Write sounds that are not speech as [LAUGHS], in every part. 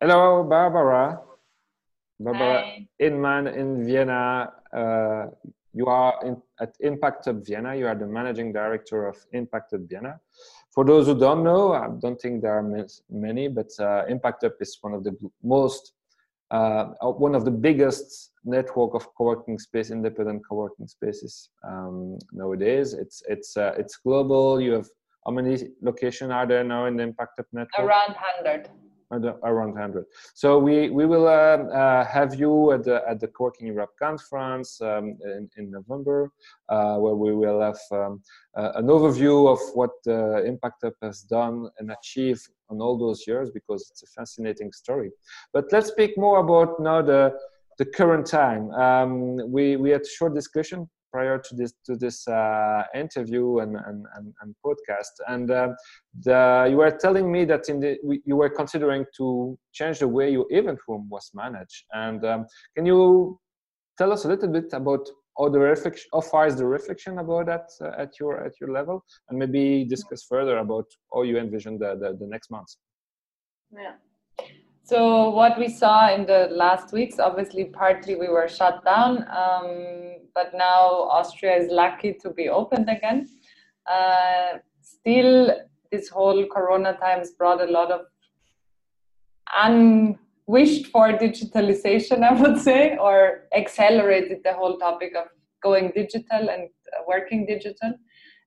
Hello, Barbara. Barbara Hi. Inman in Vienna. Uh, you are in, at Impact Hub Vienna. You are the managing director of Impact Hub Vienna. For those who don't know, I don't think there are many, but uh, Impact Hub is one of the most, uh, one of the biggest network of co-working space, independent co-working spaces um, nowadays. It's it's uh, it's global. You have how many locations are there now in the Impact Hub network? Around hundred around 100 so we we will uh, uh, have you at the at the co-working europe conference um, in, in november uh, where we will have um, uh, an overview of what uh, impact has done and achieved on all those years because it's a fascinating story. But let's speak more about now the the current time. Um, we we had a short discussion prior to this to this uh, interview and, and, and, and podcast. And uh, the, you were telling me that in the you were considering to change the way your event room was managed. And um, can you tell us a little bit about how the reflection how far is the reflection about that uh, at your at your level? And maybe discuss further about how you envision the, the, the next months. Yeah so what we saw in the last weeks, obviously, partly we were shut down, um, but now Austria is lucky to be opened again. Uh, still, this whole Corona times brought a lot of unwished for digitalization, [LAUGHS] I would say, or accelerated the whole topic of going digital and working digital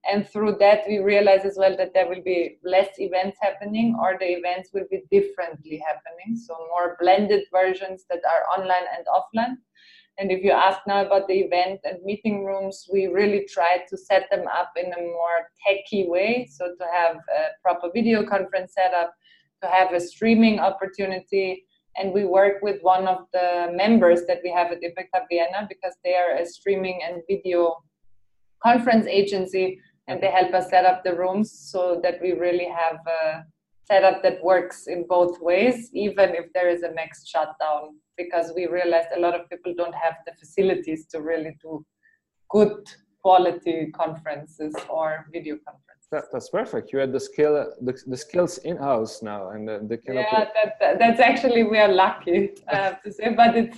and through that we realize as well that there will be less events happening or the events will be differently happening. So more blended versions that are online and offline. And if you ask now about the event and meeting rooms we really try to set them up in a more techy way. So to have a proper video conference setup to have a streaming opportunity. And we work with one of the members that we have at Impact Vienna because they are a streaming and video conference agency and they help us set up the rooms so that we really have a setup that works in both ways, even if there is a next shutdown, because we realized a lot of people don't have the facilities to really do good quality conferences or video conferences. That, that's perfect. You had the skill, the, the skills in house now, and the, the yeah, that, that, that's actually we are lucky, I have to say. [LAUGHS] But it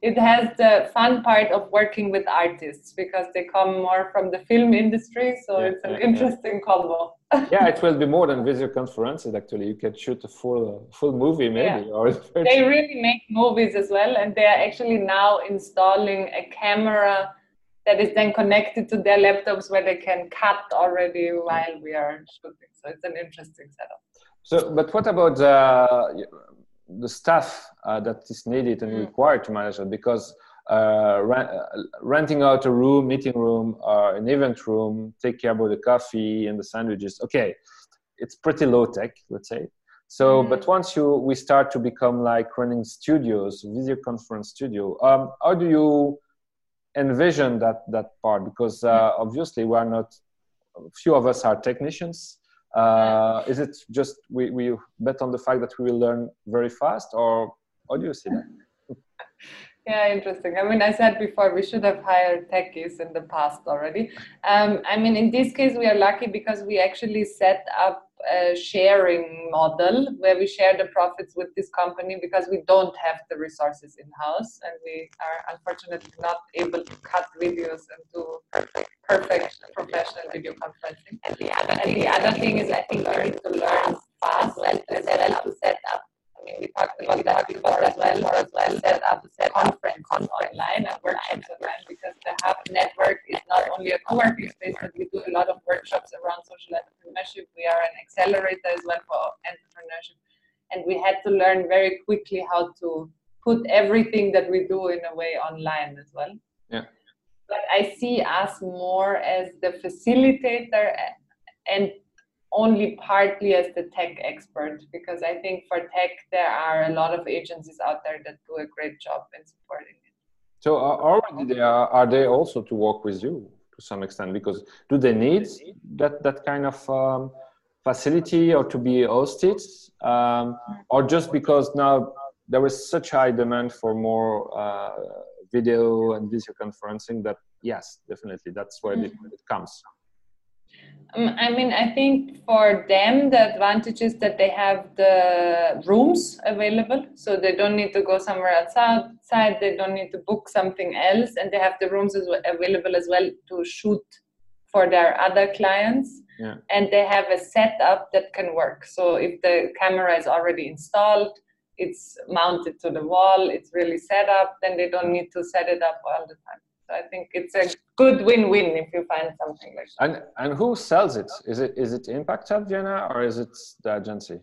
it has the fun part of working with artists because they come more from the film industry, so yeah, it's an yeah, interesting yeah. combo. [LAUGHS] yeah, it will be more than video conferences. Actually, you can shoot a full uh, full movie maybe. Or they really make movies as well, and they are actually now installing a camera that is then connected to their laptops where they can cut already while we are shooting. So it's an interesting setup. So, but what about uh, the staff uh, that is needed and mm. required to manage it? Because uh, rent, uh, renting out a room, meeting room, or an event room, take care about the coffee and the sandwiches. Okay, it's pretty low tech, let's say. So, mm. but once you we start to become like running studios, video conference studio, um, how do you envision that that part because uh, obviously we're not few of us are technicians. Uh, is it just we, we bet on the fact that we will learn very fast or how do you see that? [LAUGHS] Yeah interesting. I mean i said before we should have hired techies in the past already. Um, i mean in this case we are lucky because we actually set up a sharing model where we share the profits with this company because we don't have the resources in house and we are unfortunately not able to cut videos and do perfect professional video conferencing. And the other, and the other thing is, I think we need to learn fast and well to set up we talked about that before as well, as well set up set conference online and workshops online because the Hub network is not only a co-working space, but we do a lot of workshops around social entrepreneurship. We are an accelerator as well for entrepreneurship. And we had to learn very quickly how to put everything that we do in a way online as well. Yeah. But I see us more as the facilitator and only partly as the tech expert because I think for tech there are a lot of agencies out there that do a great job in supporting it. So already they are, are they also to work with you to some extent because do they need that that kind of um, facility or to be hosted um, or just because now there is such high demand for more uh, video and video conferencing that yes definitely that's where mm-hmm. it, it comes Um, I mean, I think for them, the advantage is that they have the rooms available. So they don't need to go somewhere outside, they don't need to book something else, and they have the rooms as well, available as well to shoot for their other clients. Yeah. And they have a setup that can work. So if the camera is already installed, it's mounted to the wall, it's really set up, then they don't need to set it up all the time. So I think it's a good win-win if you find something like that. And and who sells it? Is it is it Impact Hub Vienna or is it the agency?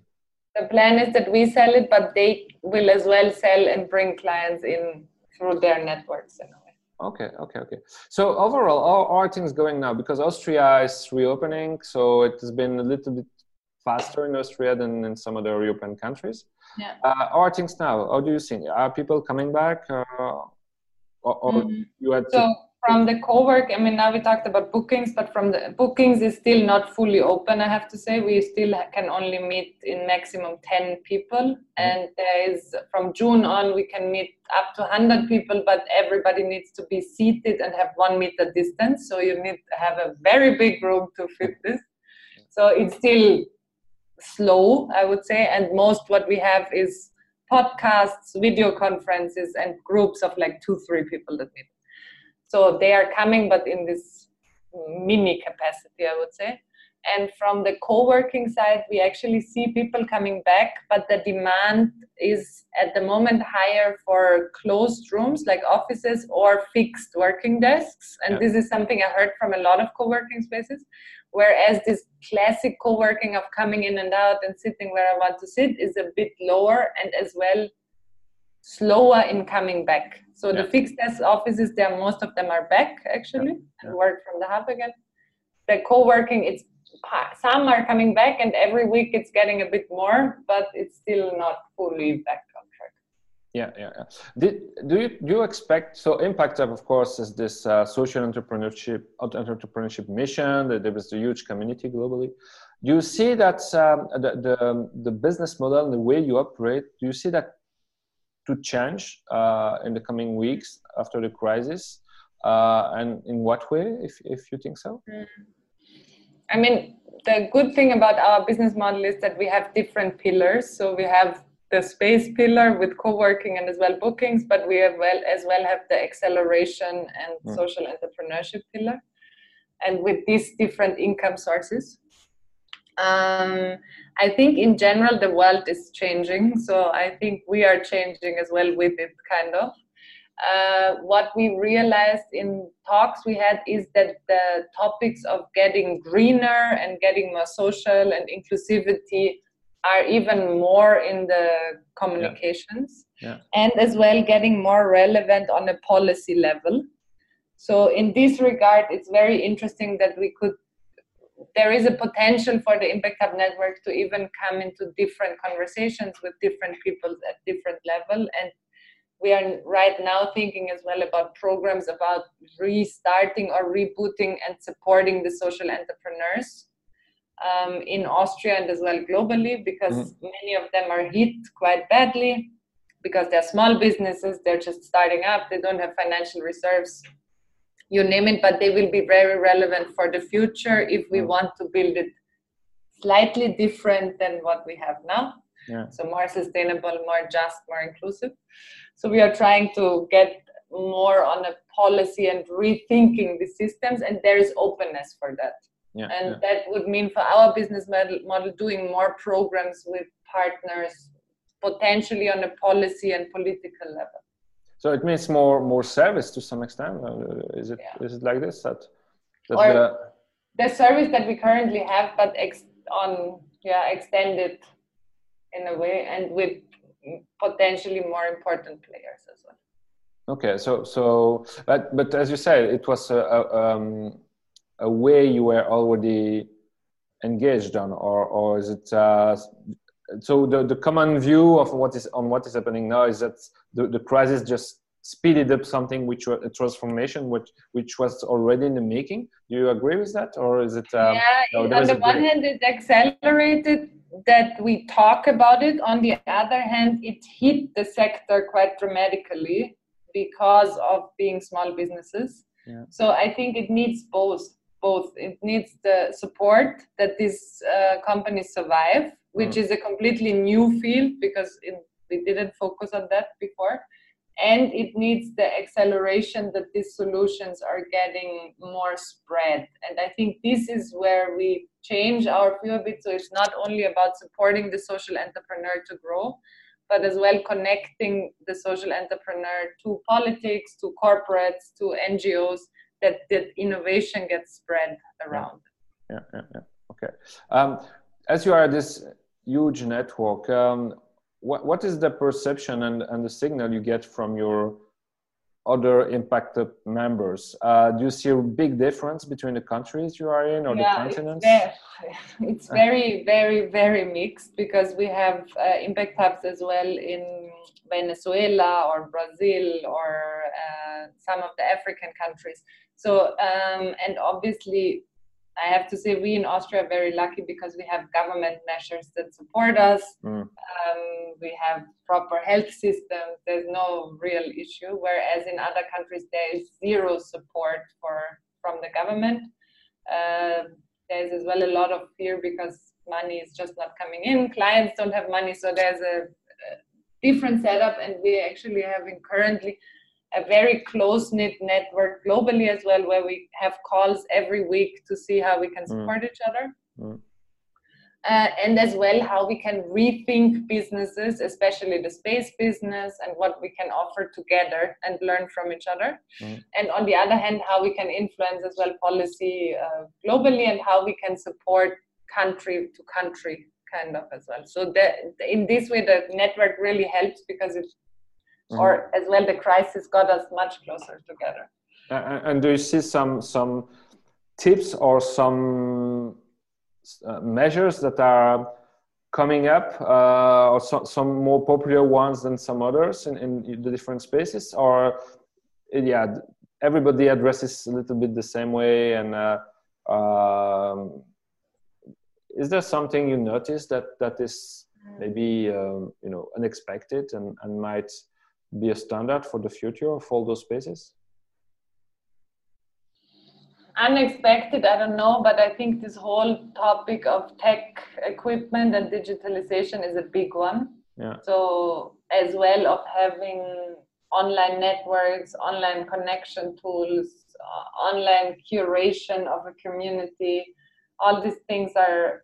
The plan is that we sell it, but they will as well sell and bring clients in through their networks in a way. Okay, okay, okay. So overall, how are things going now? Because Austria is reopening, so it has been a little bit faster in Austria than in some other European countries. Yeah. Uh, how are things now? How do you think? Are people coming back? Uh, or, or Mhm. you had to, So from the co-work, I mean, now we talked about bookings, but from the bookings is still not fully open. I have to say, we still can only meet in maximum ten people, and there is from June on we can meet up to hundred people, but everybody needs to be seated and have one meter distance. So you need to have a very big room to fit [LAUGHS] this. So it's still slow, I would say, and most what we have is podcasts, video conferences, and groups of like two, three people that meet. So they are coming, but in this mini capacity, I would say. And from the co working side, we actually see people coming back, but the demand is at the moment higher for closed rooms like offices or fixed working desks. And Yeah. this is something I heard from a lot of co working spaces. Whereas this classic co working of coming in and out and sitting where I want to sit is a bit lower and as well slower in coming back. So Yeah. the fixed desk offices, there most of them are back actually Yeah. and work from the hub again. The co-working, it's some are coming back, and every week it's getting a bit more, but it's still not fully back. Yeah, yeah, yeah. Did, do you do you expect so Impact Hub, of course, is this uh, social entrepreneurship entrepreneurship mission that there is a huge community globally. Do you see that um, the, the the business model and the way you operate? Do you see that to change uh, in the coming weeks after the crisis? Uh, and in what way, if if you think so? I mean, the good thing about our business model is that we have different pillars. So we have the space pillar with co-working and as well bookings, but we have well as well have the acceleration and Mm. social entrepreneurship pillar, and with these different income sources. Um, I think in general the world is changing, so I think we are changing as well with it, kind of. Uh, what we realized in talks we had is that the topics of getting greener and getting more social and inclusivity are even more in the communications Yeah. and as well getting more relevant on a policy level. So in this regard it's very interesting that we could there is a potential for the impact hub network to even come into different conversations with different people at different level. And we are right now thinking as well about programs about restarting or rebooting and supporting the social entrepreneurs um, in Austria and as well globally because many of them are hit quite badly because they're small businesses, they're just starting up, they don't have financial reserves, you name it, but they will be very relevant for the future if we Mm. want to build it slightly different than what we have now. Yeah. So more sustainable, more just, more inclusive. So we are trying to get more on a policy and rethinking the systems, and there is openness for that. Yeah, And yeah. that would mean for our business model, model doing more programs with partners, potentially on a policy and political level. So it means more more service to some extent. Uh, is it is Yeah. it like this that, that Or- the, The service that we currently have, but ex- on yeah, extended in a way, and with potentially more important players as well. Okay, so so but but as you said, it was a, a, um, a way you were already engaged on, or or is it? Uh, so the, the common view of what is on what is happening now is that the, the crisis just speeded up something which was a transformation which which was already in the making. Do you agree with that, or is it? Um, yeah, no, on the one hand, it accelerated that we talk about it. On the other hand, it hit the sector quite dramatically because of being small businesses. Yeah. So I think it needs both. Both. It needs the support that these uh, companies survive, which mm. is a completely new field because it, we didn't focus on that before. And it needs the acceleration that these solutions are getting more spread. And I think this is where we change our view a bit. So it's not only about supporting the social entrepreneur to grow, but as well connecting the social entrepreneur to politics, to corporates, to NGOs, that that innovation gets spread around. Yeah, yeah, yeah. Okay. Um, as you are this huge network, um, what what is the perception and, and the signal you get from your other Impact Hub members. Uh, do you see a big difference between the countries you are in or yeah, the continents? [LAUGHS] It's, it's very, very, very mixed because we have uh, impact hubs as well in Venezuela or Brazil or uh, some of the African countries. So, um, and obviously, I have to say, we in Austria are very lucky because we have government measures that support us. Mm. Um, we have proper health systems. There's no real issue. Whereas in other countries, there is zero support for from the government. Uh, there's as well a lot of fear because money is just not coming in. Clients don't have money, so there's a, a different setup. And we actually having currently a very close knit network globally as well, where we have calls every week to see how we can mm. support mm. each other. Mm. Uh, and as well how we can rethink businesses, especially the space business, and what we can offer together and learn from each other. Mm. And on the other hand, how we can influence as well policy uh, globally and how we can support country to country kind of as well. So that in this way, the network really helps because it mm-hmm. or as well the crisis got us much closer together uh, and do you see some some tips or some uh, measures that are coming up uh, or so, some more popular ones than some others in, in the different spaces or yeah everybody addresses a little bit the same way and uh, um, is there something you notice that that is maybe um, you know unexpected and, and might be a standard for the future of all those spaces? Unexpected, I don't know, but I think this whole topic of tech equipment and digitalization is a big one. Yeah. So, as well of having online networks, online connection tools, uh, online curation of a community, all these things are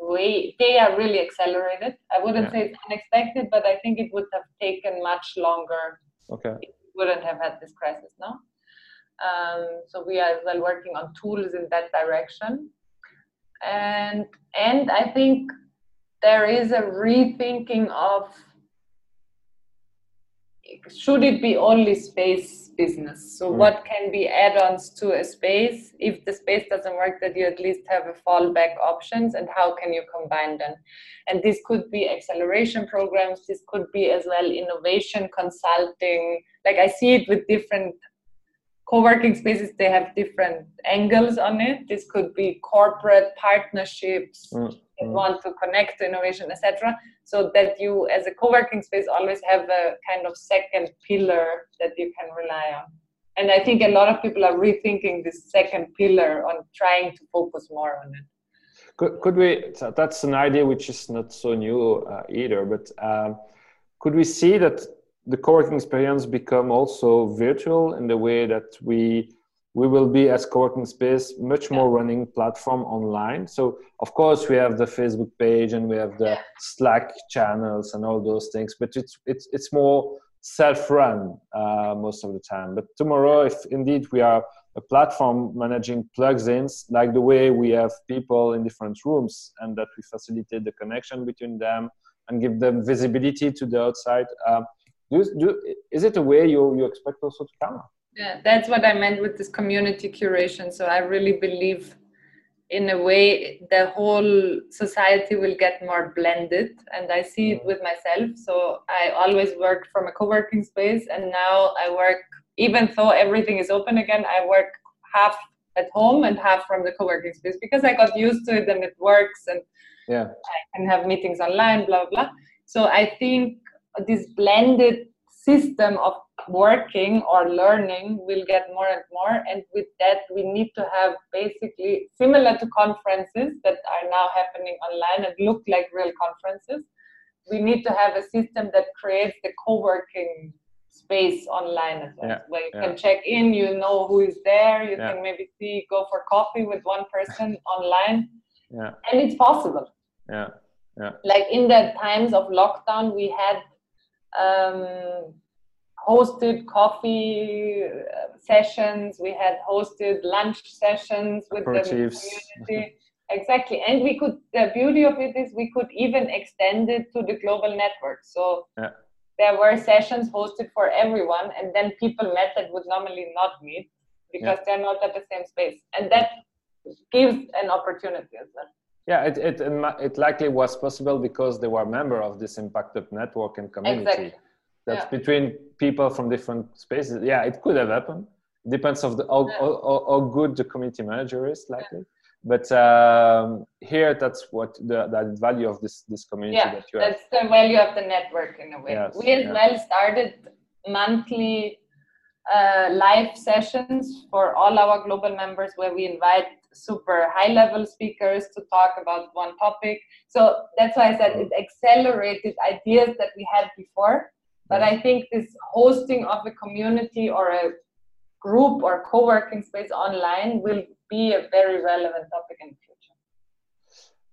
way they are really accelerated. I wouldn't yeah. say it's unexpected, but I think it would have taken much longer. Okay. It wouldn't have had this crisis, no. Um, so we are as well working on tools in that direction, and and I think there is a rethinking of should it be only space business. So mm. what can be add-ons to a space? If the space doesn't work that you at least have a fallback options and how can you combine them? And this could be acceleration programs this could be as well innovation consulting. Like i see it with different co-working spaces they have different angles on it. This could be corporate partnerships. Mm. Want to connect to innovation etc so that you as a co-working space always have a kind of second pillar that you can rely on. And i think a lot of people are rethinking this second pillar on trying to focus more on it. Could, could we that's an idea which is not so new uh, either but um, could we see that the co-working experience become also virtual in the way that we we will be as co-working space much more running platform online. So of course we have the facebook page and we have the slack channels and all those things but it's it's it's more self-run uh, most of the time. But tomorrow if indeed we are a platform managing plugins like the way we have people in different rooms and that we facilitate the connection between them and give them visibility to the outside uh, do, do, is it a way you, you expect also to come yeah that's what i meant with this community curation. So i really believe in a way the whole society will get more blended and i see it mm. with myself. So i always worked from a co-working space and now i work even though everything is open again i work half at home and half from the co-working space because i got used to it and it works and yeah. I can have meetings online blah blah. So i think this blended system of working or learning will get more and more and with that we need to have basically similar to conferences that are now happening online and look like real conferences we need to have a system that creates the co-working space online as well Yeah, where you yeah. can check in you know who is there you Yeah. can maybe see go for coffee with one person [LAUGHS] online Yeah, and it's possible Yeah. yeah, like in the times of lockdown we had um, hosted coffee uh, sessions we had hosted lunch sessions with the community exactly and we could the beauty of it is we could even extend it to the global network so Yeah. there were sessions hosted for everyone and then people met that would normally not meet because they're not at the same space and that gives an opportunity as well yeah. It it it it likely was possible because they were member of this Impact Hub network and community. Exactly. That's Yeah. between people from different spaces. Yeah, it could have happened. Depends of the how, Yeah. how, how- how good the community manager is, likely. But um, here, that's what the, the value of this this community yeah that you have. that's the value of the network in a way Yes, we as yeah. well started monthly uh, live sessions for all our global members where we invite super high level speakers to talk about one topic so that's why i said it accelerated ideas that we had before but i think this hosting of a community or a group or co-working space online will be a very relevant topic in the future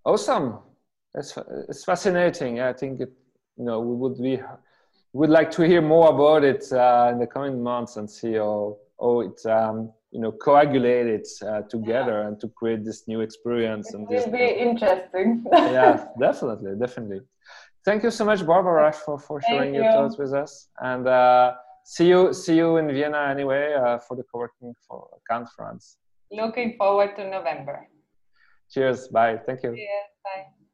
Awesome. It's, it's fascinating. I think it, you know we would be would like to hear more about it uh, in the coming months and see how how it um, you know coagulated uh, together and to create this new experience and it this will be interesting yeah [LAUGHS] definitely definitely thank you so much barbara for, for sharing your thoughts with us. And uh, see you see you in vienna anyway uh, for the co-working for conference. Looking forward to November. cheers. Bye. Thank you. Yeah, bye.